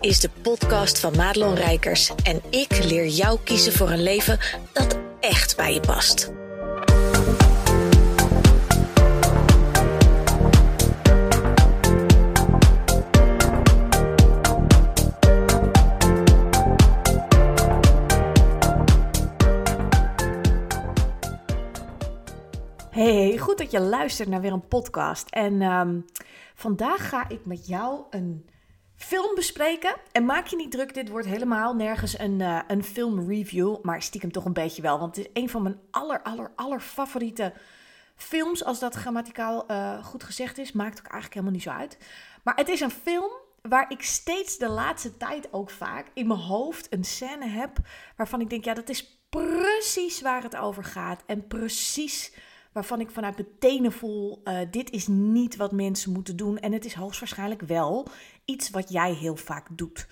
is de podcast van Madelon Rijkers en ik leer jou kiezen voor een leven dat echt bij je past. Hey, goed dat je luistert naar weer een podcast. En ehm, vandaag ga ik met jou een film bespreken. En maak je niet druk, dit wordt helemaal nergens een, uh, een filmreview. Maar stiekem toch een beetje wel. Want het is een van mijn aller, aller, aller favoriete films. Als dat grammaticaal uh, goed gezegd is. Maakt ook eigenlijk helemaal niet zo uit. Maar het is een film waar ik steeds de laatste tijd ook vaak in mijn hoofd een scène heb. Waarvan ik denk, ja, dat is precies waar het over gaat. En precies waarvan ik vanuit mijn tenen voel: uh, dit is niet wat mensen moeten doen. En het is hoogstwaarschijnlijk wel iets wat jij heel vaak doet.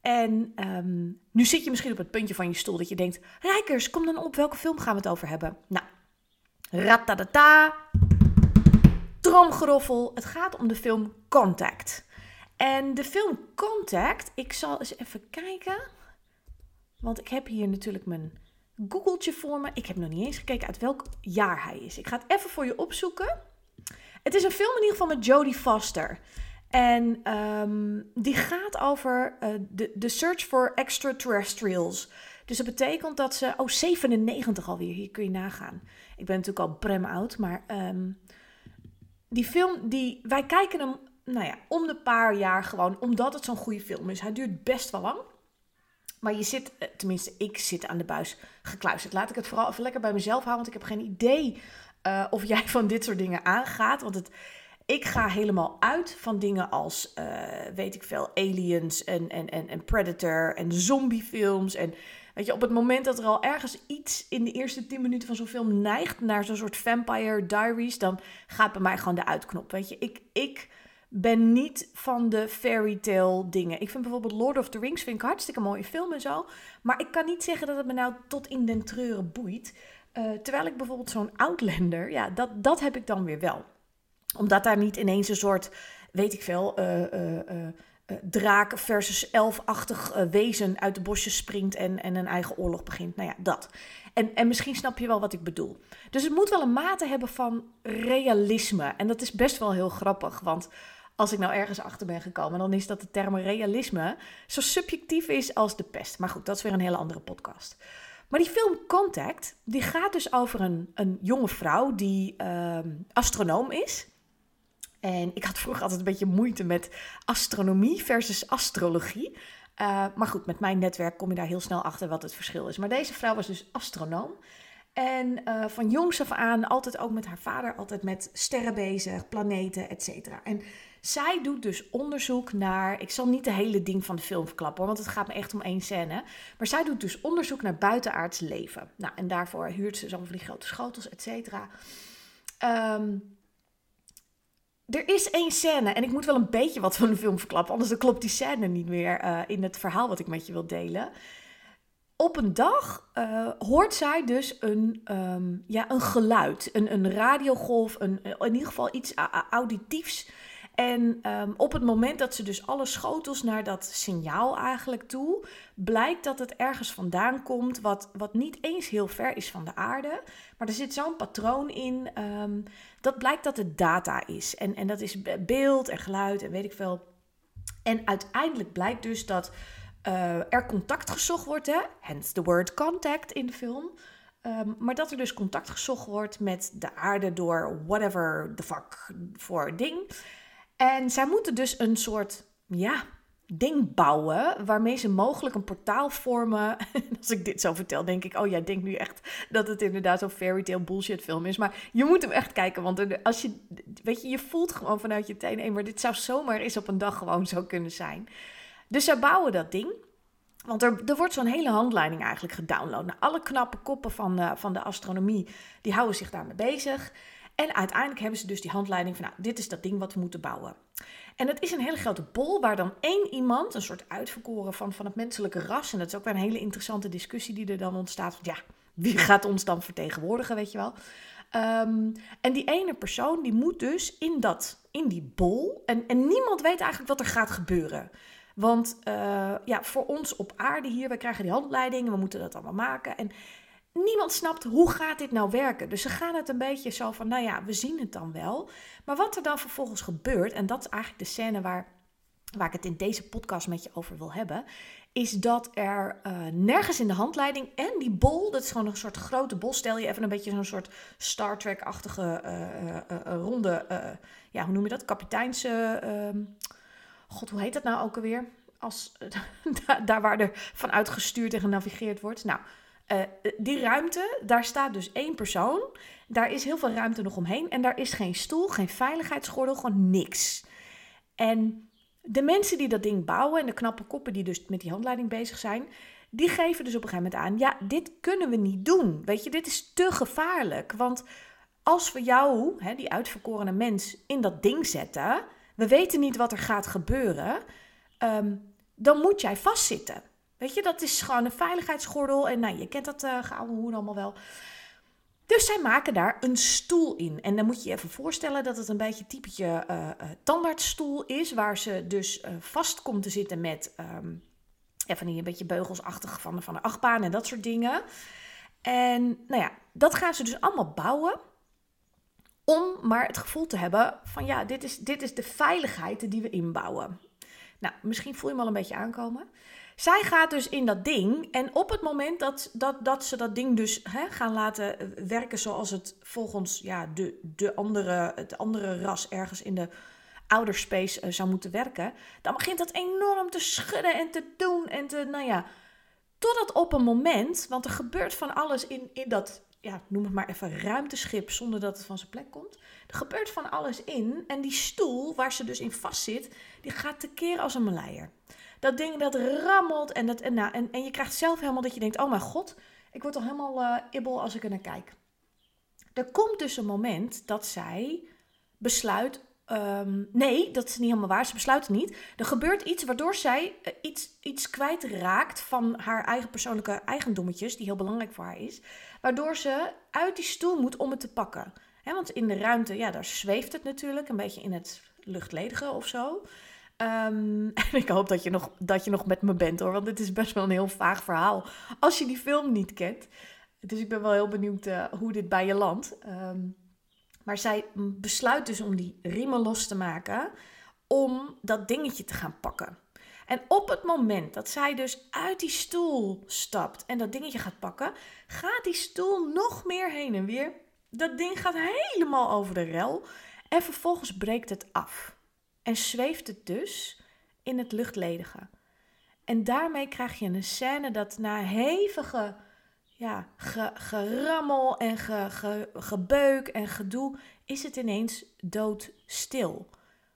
En um, nu zit je misschien op het puntje van je stoel dat je denkt: Rijkers, kom dan op, welke film gaan we het over hebben? Nou, ratatata, tromgeroffel. Het gaat om de film Contact. En de film Contact, ik zal eens even kijken. Want ik heb hier natuurlijk mijn Googeltje voor me. Ik heb nog niet eens gekeken uit welk jaar hij is. Ik ga het even voor je opzoeken. Het is een film in ieder geval met Jodie Foster. En um, die gaat over uh, de, search for extraterrestrials. Dus dat betekent dat ze... Oh, 97 alweer. Hier kun je nagaan. Ik ben natuurlijk al prem oud. Maar um, die film, die, wij kijken hem nou ja, om de paar jaar gewoon. Omdat het zo'n goede film is. Hij duurt best wel lang. Maar je zit, eh, tenminste, ik zit aan de buis gekluisterd. Laat ik het vooral even lekker bij mezelf houden, want ik heb geen idee uh, of jij van dit soort dingen aangaat. Want het, ik ga helemaal uit van dingen als, uh, weet ik veel, aliens en, en, en, en Predator en zombiefilms. En weet je, op het moment dat er al ergens iets in de eerste 10 minuten van zo'n film neigt naar zo'n soort Vampire Diaries, dan gaat bij mij gewoon de uitknop. Weet je, ik. ik ben niet van de fairy tale dingen. Ik vind bijvoorbeeld Lord of the Rings vind ik hartstikke mooie film en zo. Maar ik kan niet zeggen dat het me nou tot in den treuren boeit. Uh, terwijl ik bijvoorbeeld zo'n Outlander, ja, dat, dat heb ik dan weer wel. Omdat daar niet ineens een soort, weet ik veel, uh, uh, draak versus elfachtig wezen uit de bosjes springt en, en een eigen oorlog begint. Nou ja, dat. En, en misschien snap je wel wat ik bedoel. Dus het moet wel een mate hebben van realisme. En dat is best wel heel grappig, want als ik nou ergens achter ben gekomen, dan is dat de term realisme zo subjectief is als de pest. Maar goed, dat is weer een hele andere podcast. Maar die film Contact, die gaat dus over een, een jonge vrouw die uh, astronoom is. En ik had vroeger altijd een beetje moeite met astronomie versus astrologie. Uh, maar goed, met mijn netwerk kom je daar heel snel achter wat het verschil is. Maar deze vrouw was dus astronoom. En uh, van jongs af aan altijd ook met haar vader, altijd met sterren bezig, planeten, et. En zij doet dus onderzoek naar. Ik zal niet de hele ding van de film verklappen, want het gaat me echt om één scène. Maar zij doet dus onderzoek naar buitenaards leven. Nou, en daarvoor huurt ze zo'n van die grote schotels, et cetera. Um, er is één scène, en ik moet wel een beetje wat van de film verklappen, anders dan klopt die scène niet meer uh, in het verhaal wat ik met je wil delen. Op een dag uh, hoort zij dus een, um, ja, een geluid, een, een radiogolf, een, in ieder geval iets auditiefs en um, op het moment dat ze dus alle schotels naar dat signaal eigenlijk toe, blijkt dat het ergens vandaan komt wat, wat niet eens heel ver is van de aarde. Maar er zit zo'n patroon in, um, dat blijkt dat het data is. En, en dat is beeld en geluid en weet ik veel. En uiteindelijk blijkt dus dat uh, er contact gezocht wordt, hè? hence the word contact in de film. Um, maar dat er dus contact gezocht wordt met de aarde door whatever the fuck voor ding. En zij moeten dus een soort, ja, ding bouwen waarmee ze mogelijk een portaal vormen. Als ik dit zo vertel, denk ik, oh jij denkt nu echt dat het inderdaad zo'n fairy tale bullshit film is. Maar je moet hem echt kijken, want als je, weet je, je voelt gewoon vanuit je tenen, maar dit zou zomaar eens op een dag gewoon zo kunnen zijn. Dus zij bouwen dat ding. Want er, er wordt zo'n hele handleiding eigenlijk gedownload. Nou, alle knappe koppen van, uh, van de astronomie, die houden zich daarmee bezig. En uiteindelijk hebben ze dus die handleiding van, nou, dit is dat ding wat we moeten bouwen. En het is een hele grote bol waar dan één iemand, een soort uitverkoren van, van het menselijke ras, en dat is ook weer een hele interessante discussie die er dan ontstaat, ja, wie gaat ons dan vertegenwoordigen, weet je wel. Um, en die ene persoon, die moet dus in, dat, in die bol, en, en niemand weet eigenlijk wat er gaat gebeuren. Want uh, ja, voor ons op aarde hier, we krijgen die handleidingen, we moeten dat allemaal maken. En niemand snapt hoe gaat dit nou werken. Dus ze gaan het een beetje zo van, nou ja, we zien het dan wel. Maar wat er dan vervolgens gebeurt, en dat is eigenlijk de scène waar, waar ik het in deze podcast met je over wil hebben, is dat er uh, nergens in de handleiding en die bol, dat is gewoon een soort grote bol, stel je even een beetje zo'n soort Star Trek-achtige uh, uh, ronde, ja, hoe noem je dat? Kapiteins, ehm, god, hoe heet dat nou ook alweer? Als, daar waar er vanuit gestuurd en genavigeerd wordt. Nou, die ruimte, daar staat dus één persoon. Daar is heel veel ruimte nog omheen. En daar is geen stoel, geen veiligheidsgordel, gewoon niks. En de mensen die dat ding bouwen en de knappe koppen die dus met die handleiding bezig zijn, die geven dus op een gegeven moment aan: ja, dit kunnen we niet doen. Weet je, dit is te gevaarlijk. Want als we jou, hè, die uitverkorene mens, in dat ding zetten, we weten niet wat er gaat gebeuren, um, dan moet jij vastzitten. Weet je, dat is gewoon een veiligheidsgordel. En nou, je kent dat uh, hoe allemaal wel. Dus zij maken daar een stoel in. En dan moet je je even voorstellen dat het een beetje typetje uh, tandartsstoel is. Waar ze dus vast komt te zitten met um, ja, van die een beetje beugelsachtig van, van de achtbaan en dat soort dingen. En nou ja, dat gaan ze dus allemaal bouwen. Om maar het gevoel te hebben van ja, dit is, dit is de veiligheid die we inbouwen. Nou, misschien voel je hem al een beetje aankomen. Zij gaat dus in dat ding. En op het moment dat, dat, dat ze dat ding dus hè, gaan laten werken zoals het volgens ja, de, de andere, het andere ras ergens in de outer space uh, zou moeten werken. Dan begint dat enorm te schudden en te doen. En te, nou ja, totdat op een moment, want er gebeurt van alles in, in dat, ja, noem het maar even ruimteschip zonder dat het van zijn plek komt. Er gebeurt van alles in. En die stoel waar ze dus in vast zit, die gaat tekeer als een maleier. Dat ding dat rammelt en, dat, en, nou, en, en je krijgt zelf helemaal dat je denkt, oh mijn god, ik word al helemaal uh, ibbel als ik er naar kijk. Er komt dus een moment dat zij besluit, um, nee, dat is niet helemaal waar, ze besluit het niet. Er gebeurt iets waardoor zij uh, iets, iets kwijtraakt van haar eigen persoonlijke eigendommetjes, die heel belangrijk voor haar is. Waardoor ze uit die stoel moet om het te pakken. Want in de ruimte, ja, daar zweeft het natuurlijk, een beetje in het luchtledige of zo. Um, en ik hoop dat je, nog, dat je nog met me bent hoor, want dit is best wel een heel vaag verhaal. Als je die film niet kent. Dus ik ben wel heel benieuwd uh, hoe dit bij je landt. Um, maar zij besluit dus om die riemen los te maken om dat dingetje te gaan pakken. En op het moment dat zij dus uit die stoel stapt en dat dingetje gaat pakken, gaat die stoel nog meer heen en weer. Dat ding gaat helemaal over de rel en vervolgens breekt het af en zweeft het dus in het luchtledige. En daarmee krijg je een scène dat na hevige ja, gerammel en ge, gebeuk en gedoe is het ineens doodstil.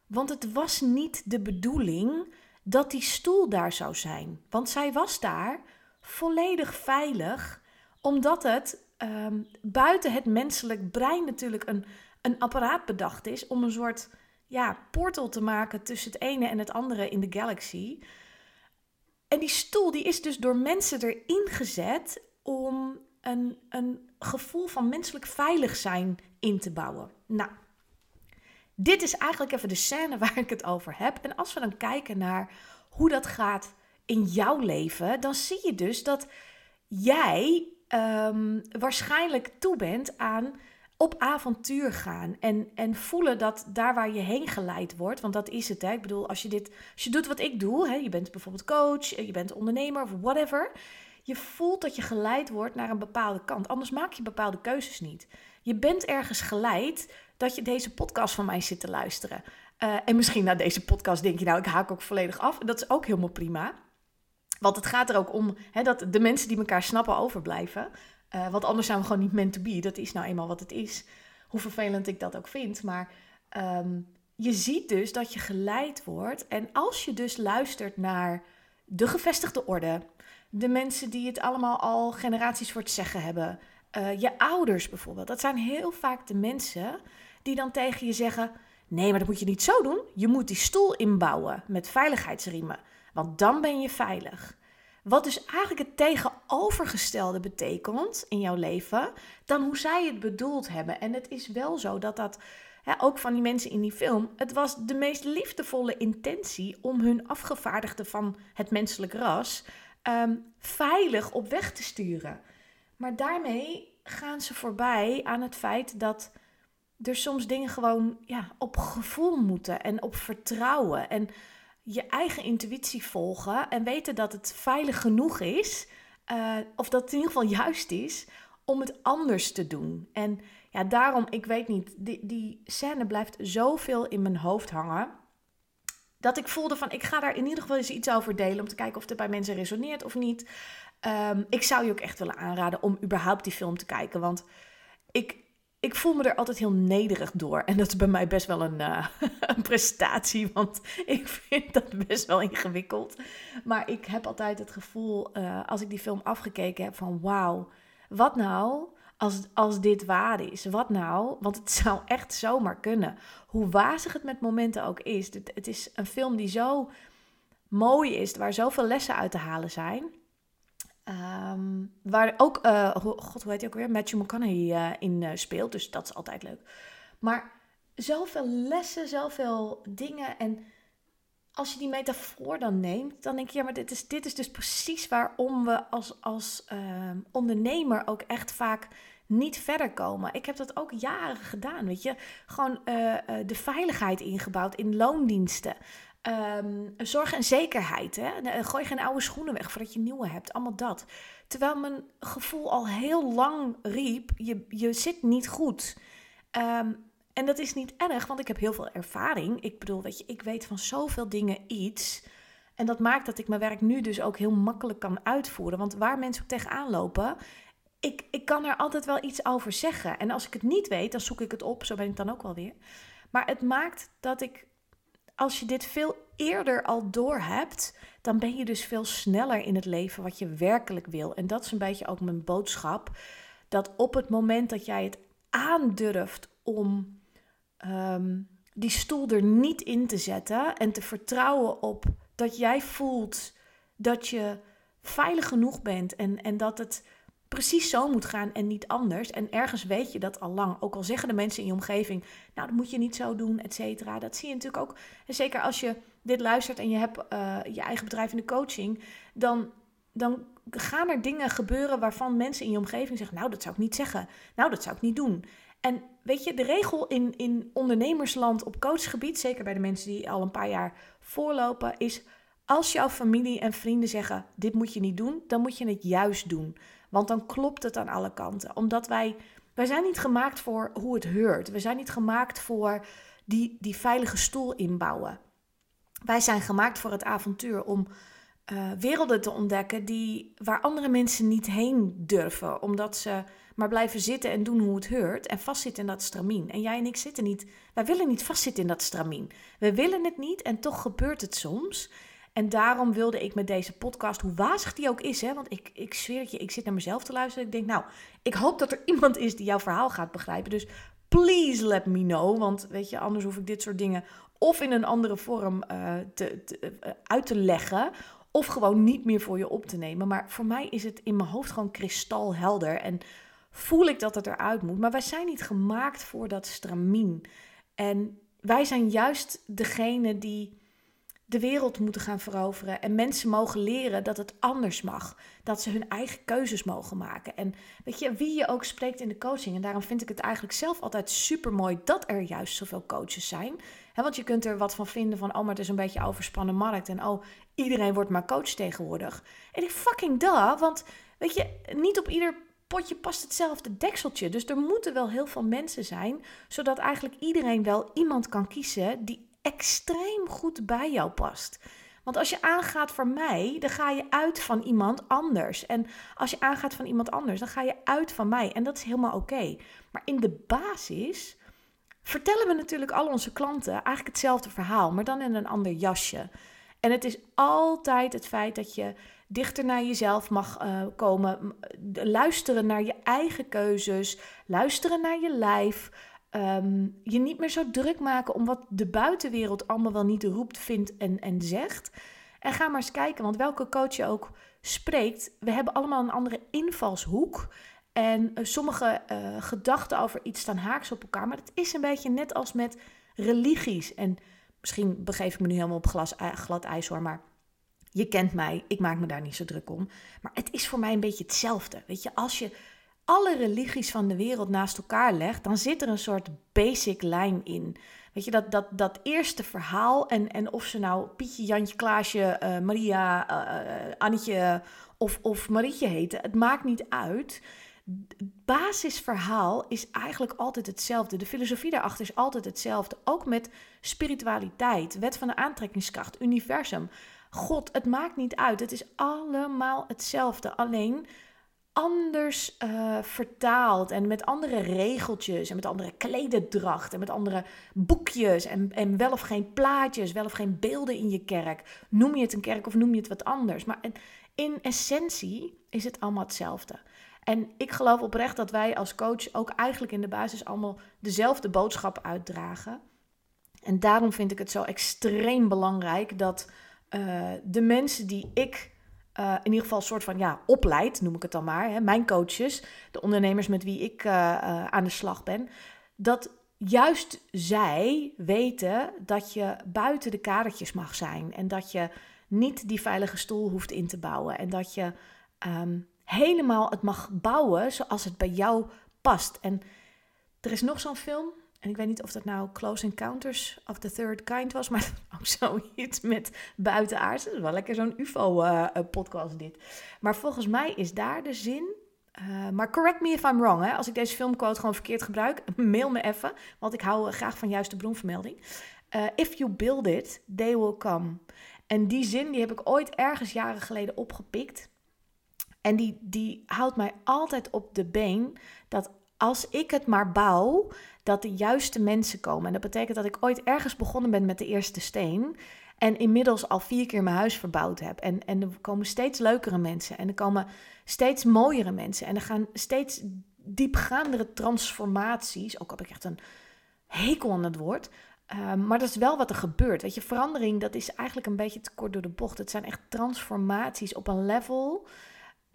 Want het was niet de bedoeling dat die stoel daar zou zijn. Want zij was daar volledig veilig, omdat het um, buiten het menselijk brein natuurlijk een, een apparaat bedacht is om een soort ja, portal te maken tussen het ene en het andere in de galaxy. En die stoel die is dus door mensen erin gezet om een, een gevoel van menselijk veilig zijn in te bouwen. Nou, dit is eigenlijk even de scène waar ik het over heb. En als we dan kijken naar hoe dat gaat in jouw leven, dan zie je dus dat jij um, waarschijnlijk toe bent aan op avontuur gaan en, en voelen dat daar waar je heen geleid wordt, want dat is het. Hè? Ik bedoel, als je, dit, als je doet wat ik doe, hè, je bent bijvoorbeeld coach, je bent ondernemer of whatever, je voelt dat je geleid wordt naar een bepaalde kant. Anders maak je bepaalde keuzes niet. Je bent ergens geleid dat je deze podcast van mij zit te luisteren. Uh, en misschien na deze podcast denk je, nou, ik haak ook volledig af. Dat is ook helemaal prima. Want het gaat er ook om hè, dat de mensen die elkaar snappen overblijven. Uh, want anders zijn we gewoon niet meant to be. Dat is nou eenmaal wat het is. Hoe vervelend ik dat ook vind. Maar um, je ziet dus dat je geleid wordt. En als je dus luistert naar de gevestigde orde, de mensen die het allemaal al generaties voor het zeggen hebben, uh, je ouders bijvoorbeeld. Dat zijn heel vaak de mensen die dan tegen je zeggen: Nee, maar dat moet je niet zo doen. Je moet die stoel inbouwen met veiligheidsriemen, want dan ben je veilig. Wat dus eigenlijk het tegenovergestelde betekent in jouw leven dan hoe zij het bedoeld hebben. En het is wel zo dat dat ook van die mensen in die film, het was de meest liefdevolle intentie om hun afgevaardigden van het menselijk ras ehm, veilig op weg te sturen. Maar daarmee gaan ze voorbij aan het feit dat er soms dingen gewoon ja, op gevoel moeten en op vertrouwen. En je eigen intuïtie volgen en weten dat het veilig genoeg is, uh, of dat het in ieder geval juist is, om het anders te doen. En ja, daarom, ik weet niet, die, die scène blijft zoveel in mijn hoofd hangen. Dat ik voelde van, ik ga daar in ieder geval eens iets over delen. Om te kijken of het bij mensen resoneert of niet. Um, ik zou je ook echt willen aanraden om überhaupt die film te kijken. Want ik, ik voel me er altijd heel nederig door. En dat is bij mij best wel een, uh, een, prestatie, want ik vind dat best wel ingewikkeld. Maar ik heb altijd het gevoel, uh, als ik die film afgekeken heb, van wauw, wat nou als, als dit waar is? Wat nou? Want het zou echt zomaar kunnen. Hoe wazig het met momenten ook is. Het, het is een film die zo mooi is, waar zoveel lessen uit te halen zijn. Ehm, waar ook, uh, god, hoe heet hij ook weer? Matthew McConaughey uh, in uh, speelt. Dus dat is altijd leuk. Maar zoveel lessen, zoveel dingen. En als je die metafoor dan neemt, dan denk je, ja, maar dit is, dit is dus precies waarom we als, als ehm, ondernemer ook echt vaak niet verder komen. Ik heb dat ook jaren gedaan, weet je. Gewoon de veiligheid ingebouwd in loondiensten. Um, zorg en zekerheid. Hè? Gooi geen oude schoenen weg voordat je nieuwe hebt. Allemaal dat. Terwijl mijn gevoel al heel lang riep: je, je zit niet goed. Um, en dat is niet erg, want ik heb heel veel ervaring. Ik bedoel, weet je, ik weet van zoveel dingen iets. En dat maakt dat ik mijn werk nu dus ook heel makkelijk kan uitvoeren. Want waar mensen ook tegenaan lopen, ik, ik kan er altijd wel iets over zeggen. En als ik het niet weet, dan zoek ik het op. Zo ben ik dan ook wel weer. Maar het maakt dat ik als je dit veel eerder al door hebt, dan ben je dus veel sneller in het leven wat je werkelijk wil. En dat is een beetje ook mijn boodschap. Dat op het moment dat jij het aandurft om ehm, die stoel er niet in te zetten en te vertrouwen op dat jij voelt dat je veilig genoeg bent en, en dat het precies zo moet gaan en niet anders. En ergens weet je dat al lang. Ook al zeggen de mensen in je omgeving, nou dat moet je niet zo doen, et cetera. Dat zie je natuurlijk ook. En zeker als je dit luistert en je hebt uh, je eigen bedrijf in de coaching, dan, dan gaan er dingen gebeuren waarvan mensen in je omgeving zeggen, nou dat zou ik niet zeggen, nou dat zou ik niet doen. En weet je, de regel in, in ondernemersland op coachgebied, zeker bij de mensen die al een paar jaar voorlopen, is als jouw familie en vrienden zeggen: dit moet je niet doen, dan moet je het juist doen. Want dan klopt het aan alle kanten. Omdat wij, wij zijn niet gemaakt voor hoe het heurt. We zijn niet gemaakt voor die, die veilige stoel inbouwen. Wij zijn gemaakt voor het avontuur om uh, werelden te ontdekken die, waar andere mensen niet heen durven. Omdat ze maar blijven zitten en doen hoe het heurt en vastzitten in dat stramien. En jij en ik zitten niet, wij willen niet vastzitten in dat stramien. We willen het niet en toch gebeurt het soms. En daarom wilde ik met deze podcast, hoe wazig die ook is, hè, want ik, ik zweer het je, ik zit naar mezelf te luisteren. Ik denk, nou, ik hoop dat er iemand is die jouw verhaal gaat begrijpen. Dus please let me know, want weet je, anders hoef ik dit soort dingen of in een andere vorm uh, te, uh, uit te leggen, of gewoon niet meer voor je op te nemen. Maar voor mij is het in mijn hoofd gewoon kristalhelder en voel ik dat het eruit moet. Maar wij zijn niet gemaakt voor dat stramien. En wij zijn juist degene die de wereld moeten gaan veroveren en mensen mogen leren dat het anders mag. Dat ze hun eigen keuzes mogen maken. En weet je, wie je ook spreekt in de coaching. En daarom vind ik het eigenlijk zelf altijd super mooi dat er juist zoveel coaches zijn. want je kunt er wat van vinden van, oh, maar het is een beetje overspannen markt. En oh, iedereen wordt maar coach tegenwoordig. En ik fucking da, want weet je, niet op ieder potje past hetzelfde dekseltje. Dus er moeten wel heel veel mensen zijn, zodat eigenlijk iedereen wel iemand kan kiezen die extreem goed bij jou past. Want als je aangaat voor mij, dan ga je uit van iemand anders. En als je aangaat van iemand anders, dan ga je uit van mij. En dat is helemaal oké. Maar in de basis vertellen we natuurlijk al onze klanten eigenlijk hetzelfde verhaal, maar dan in een ander jasje. En het is altijd het feit dat je dichter naar jezelf mag uh, komen, luisteren naar je eigen keuzes, luisteren naar je lijf, Ehm, je niet meer zo druk maken om wat de buitenwereld allemaal wel niet roept, vindt en, en zegt. En ga maar eens kijken, want welke coach je ook spreekt, we hebben allemaal een andere invalshoek. En uh, sommige uh, gedachten over iets staan haaks op elkaar. Maar het is een beetje net als met religies. En misschien begeef ik me nu helemaal op glas, glad ijs hoor. Maar je kent mij, ik maak me daar niet zo druk om. Maar het is voor mij een beetje hetzelfde. Weet je, als je alle religies van de wereld naast elkaar legt, dan zit er een soort basic lijn in. Weet je, dat, dat, dat eerste verhaal en, en of ze nou Pietje, Jantje, Klaasje, uh, Maria, uh, Annetje of, of Marietje heten, het maakt niet uit. Het basisverhaal is eigenlijk altijd hetzelfde. De filosofie daarachter is altijd hetzelfde. Ook met spiritualiteit, wet van de aantrekkingskracht, universum. God, het maakt niet uit. Het is allemaal hetzelfde. Alleen anders uh, vertaald en met andere regeltjes en met andere klededracht en met andere boekjes en, en wel of geen plaatjes, wel of geen beelden in je kerk. Noem je het een kerk of noem je het wat anders. Maar in essentie is het allemaal hetzelfde. En ik geloof oprecht dat wij als coach ook eigenlijk in de basis allemaal dezelfde boodschap uitdragen. En daarom vind ik het zo extreem belangrijk dat uh, de mensen die ik uh, in ieder geval een soort van ja, opleid, noem ik het dan maar. Hè, mijn coaches, de ondernemers met wie ik uh, uh, aan de slag ben. Dat juist zij weten dat je buiten de kadertjes mag zijn. En dat je niet die veilige stoel hoeft in te bouwen. En dat je um, helemaal het mag bouwen zoals het bij jou past. En er is nog zo'n film. En ik weet niet of dat nou Close Encounters of the Third Kind was, maar ook zoiets met buitenaards. Dat wel lekker zo'n UFO-podcast uh, dit. Maar volgens mij is daar de zin. Uh, maar correct me if I'm wrong. Hè? Als ik deze filmquote gewoon verkeerd gebruik, mail me even. Want ik hou graag van juiste bronvermelding. If you build it, they will come. En die zin die heb ik ooit ergens jaren geleden opgepikt. En die, die houdt mij altijd op de been dat als ik het maar bouw, dat de juiste mensen komen. En dat betekent dat ik ooit ergens begonnen ben met de eerste steen. En inmiddels al vier keer mijn huis verbouwd heb. En, en er komen steeds leukere mensen. En er komen steeds mooiere mensen. En er gaan steeds diepgaandere transformaties. Ook heb ik echt een hekel aan het woord. Uh, maar dat is wel wat er gebeurt. Weet je, verandering, dat is eigenlijk een beetje te kort door de bocht. Het zijn echt transformaties op een level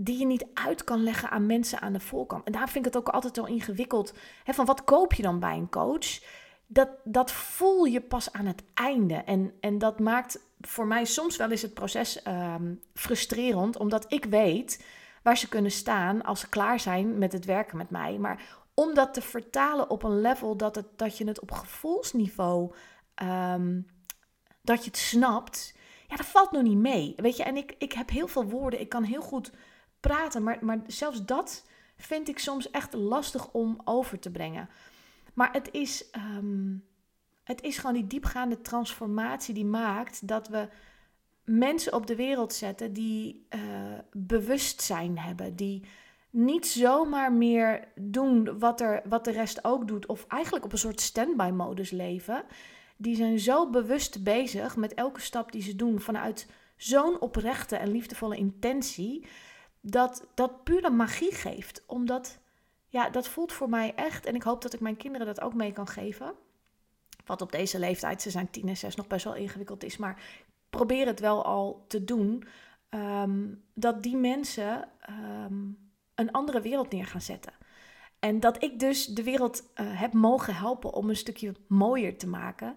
die je niet uit kan leggen aan mensen aan de voorkant. En daar vind ik het ook altijd zo ingewikkeld. Hè, van wat koop je dan bij een coach? Dat, dat voel je pas aan het einde. En, en dat maakt voor mij soms wel eens het proces um, frustrerend, omdat ik weet waar ze kunnen staan als ze klaar zijn met het werken met mij. Maar om dat te vertalen op een level dat, het, dat je het op gevoelsniveau, um, dat je het snapt, ja, dat valt nog niet mee. Weet je, en ik, ik heb heel veel woorden, ik kan heel goed praten. Maar, maar zelfs dat vind ik soms echt lastig om over te brengen. Maar het is, um, het is gewoon die diepgaande transformatie die maakt dat we mensen op de wereld zetten die uh, bewustzijn hebben. Die niet zomaar meer doen wat, er, wat de rest ook doet. Of eigenlijk op een soort standby modus leven. Die zijn zo bewust bezig met elke stap die ze doen vanuit zo'n oprechte en liefdevolle intentie dat dat pure magie geeft. Omdat, ja, dat voelt voor mij echt. En ik hoop dat ik mijn kinderen dat ook mee kan geven. Wat op deze leeftijd, ze zijn tien en zes, nog best wel ingewikkeld is. Maar probeer het wel al te doen. Um, dat die mensen um, een andere wereld neer gaan zetten. En dat ik dus de wereld uh, heb mogen helpen om een stukje mooier te maken.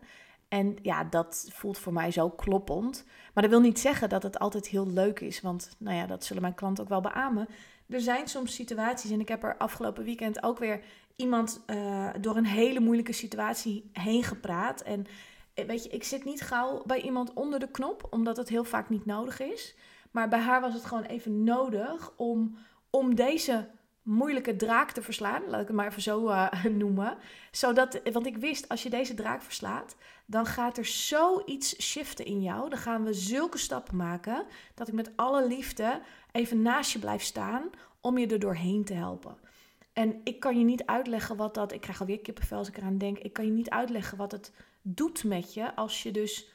En ja, dat voelt voor mij zo kloppend. Maar dat wil niet zeggen dat het altijd heel leuk is. Want nou ja, dat zullen mijn klanten ook wel beamen. Er zijn soms situaties, en ik heb er afgelopen weekend ook weer iemand uh, door een hele moeilijke situatie heen gepraat. En eh, weet je, ik zit niet gauw bij iemand onder de knop, omdat het heel vaak niet nodig is. Maar bij haar was het gewoon even nodig om, om deze moeilijke draak te verslaan. Laat ik het maar even zo uh, noemen. Zodat, want ik wist, als je deze draak verslaat, dan gaat er zoiets shiften in jou. Dan gaan we zulke stappen maken dat ik met alle liefde even naast je blijf staan om je er doorheen te helpen. En ik kan je niet uitleggen wat dat. Ik krijg alweer kippenvel als ik eraan denk. Ik kan je niet uitleggen wat het doet met je als je dus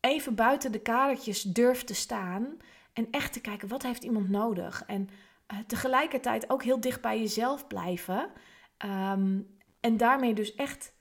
even buiten de kadertjes durft te staan en echt te kijken wat heeft iemand nodig en tegelijkertijd ook heel dicht bij jezelf blijven. Um, en daarmee dus echt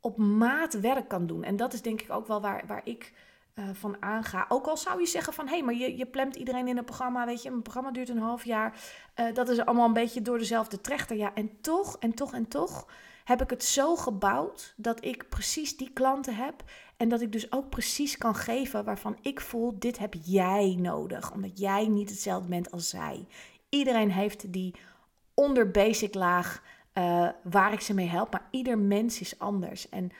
op maat werk kan doen. En dat is denk ik ook wel waar, waar ik uh, van aanga. Ook al zou je zeggen van, hé, hey, maar je, je plemt iedereen in een programma, weet je, een programma duurt een half jaar. Uh, dat is allemaal een beetje door dezelfde trechter. Ja, en toch, en toch, en toch heb ik het zo gebouwd dat ik precies die klanten heb. En dat ik dus ook precies kan geven waarvan ik voel, dit heb jij nodig. Omdat jij niet hetzelfde bent als zij. Iedereen heeft die onder basic laag uh, waar ik ze mee help. Maar ieder mens is anders. En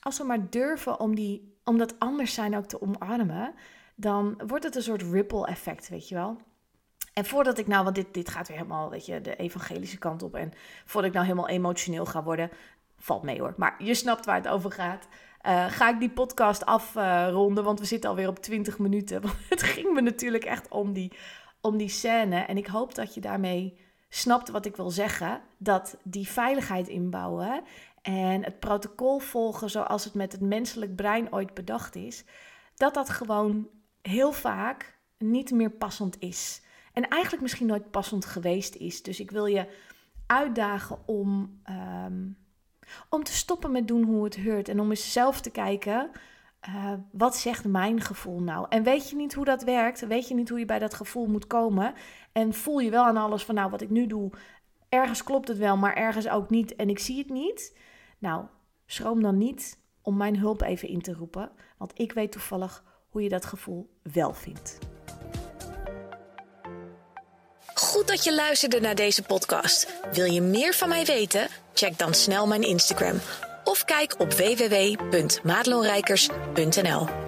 als we maar durven om, die, om dat anders zijn ook te omarmen, dan wordt het een soort ripple effect, weet je wel. En voordat ik nou, want dit, dit gaat weer helemaal, weet je, de evangelische kant op. En voordat ik nou helemaal emotioneel ga worden, valt mee hoor. Maar je snapt waar het over gaat. Uh, ga ik die podcast afronden, want we zitten alweer op 20 minuten. Want het ging me natuurlijk echt om die, om die scène. En ik hoop dat je daarmee snapt wat ik wil zeggen. Dat die veiligheid inbouwen en het protocol volgen zoals het met het menselijk brein ooit bedacht is, dat dat gewoon heel vaak niet meer passend is. En eigenlijk misschien nooit passend geweest is. Dus ik wil je uitdagen om, um, om te stoppen met doen hoe het hoort. En om eens zelf te kijken, uh, wat zegt mijn gevoel nou? En weet je niet hoe dat werkt? Weet je niet hoe je bij dat gevoel moet komen? En voel je wel aan alles van, nou, wat ik nu doe, ergens klopt het wel, maar ergens ook niet. En ik zie het niet. Nou, schroom dan niet om mijn hulp even in te roepen. Want ik weet toevallig hoe je dat gevoel wel vindt. Goed dat je luisterde naar deze podcast. Wil je meer van mij weten? Check dan snel mijn Instagram of kijk op www.madelonrijkers.nl.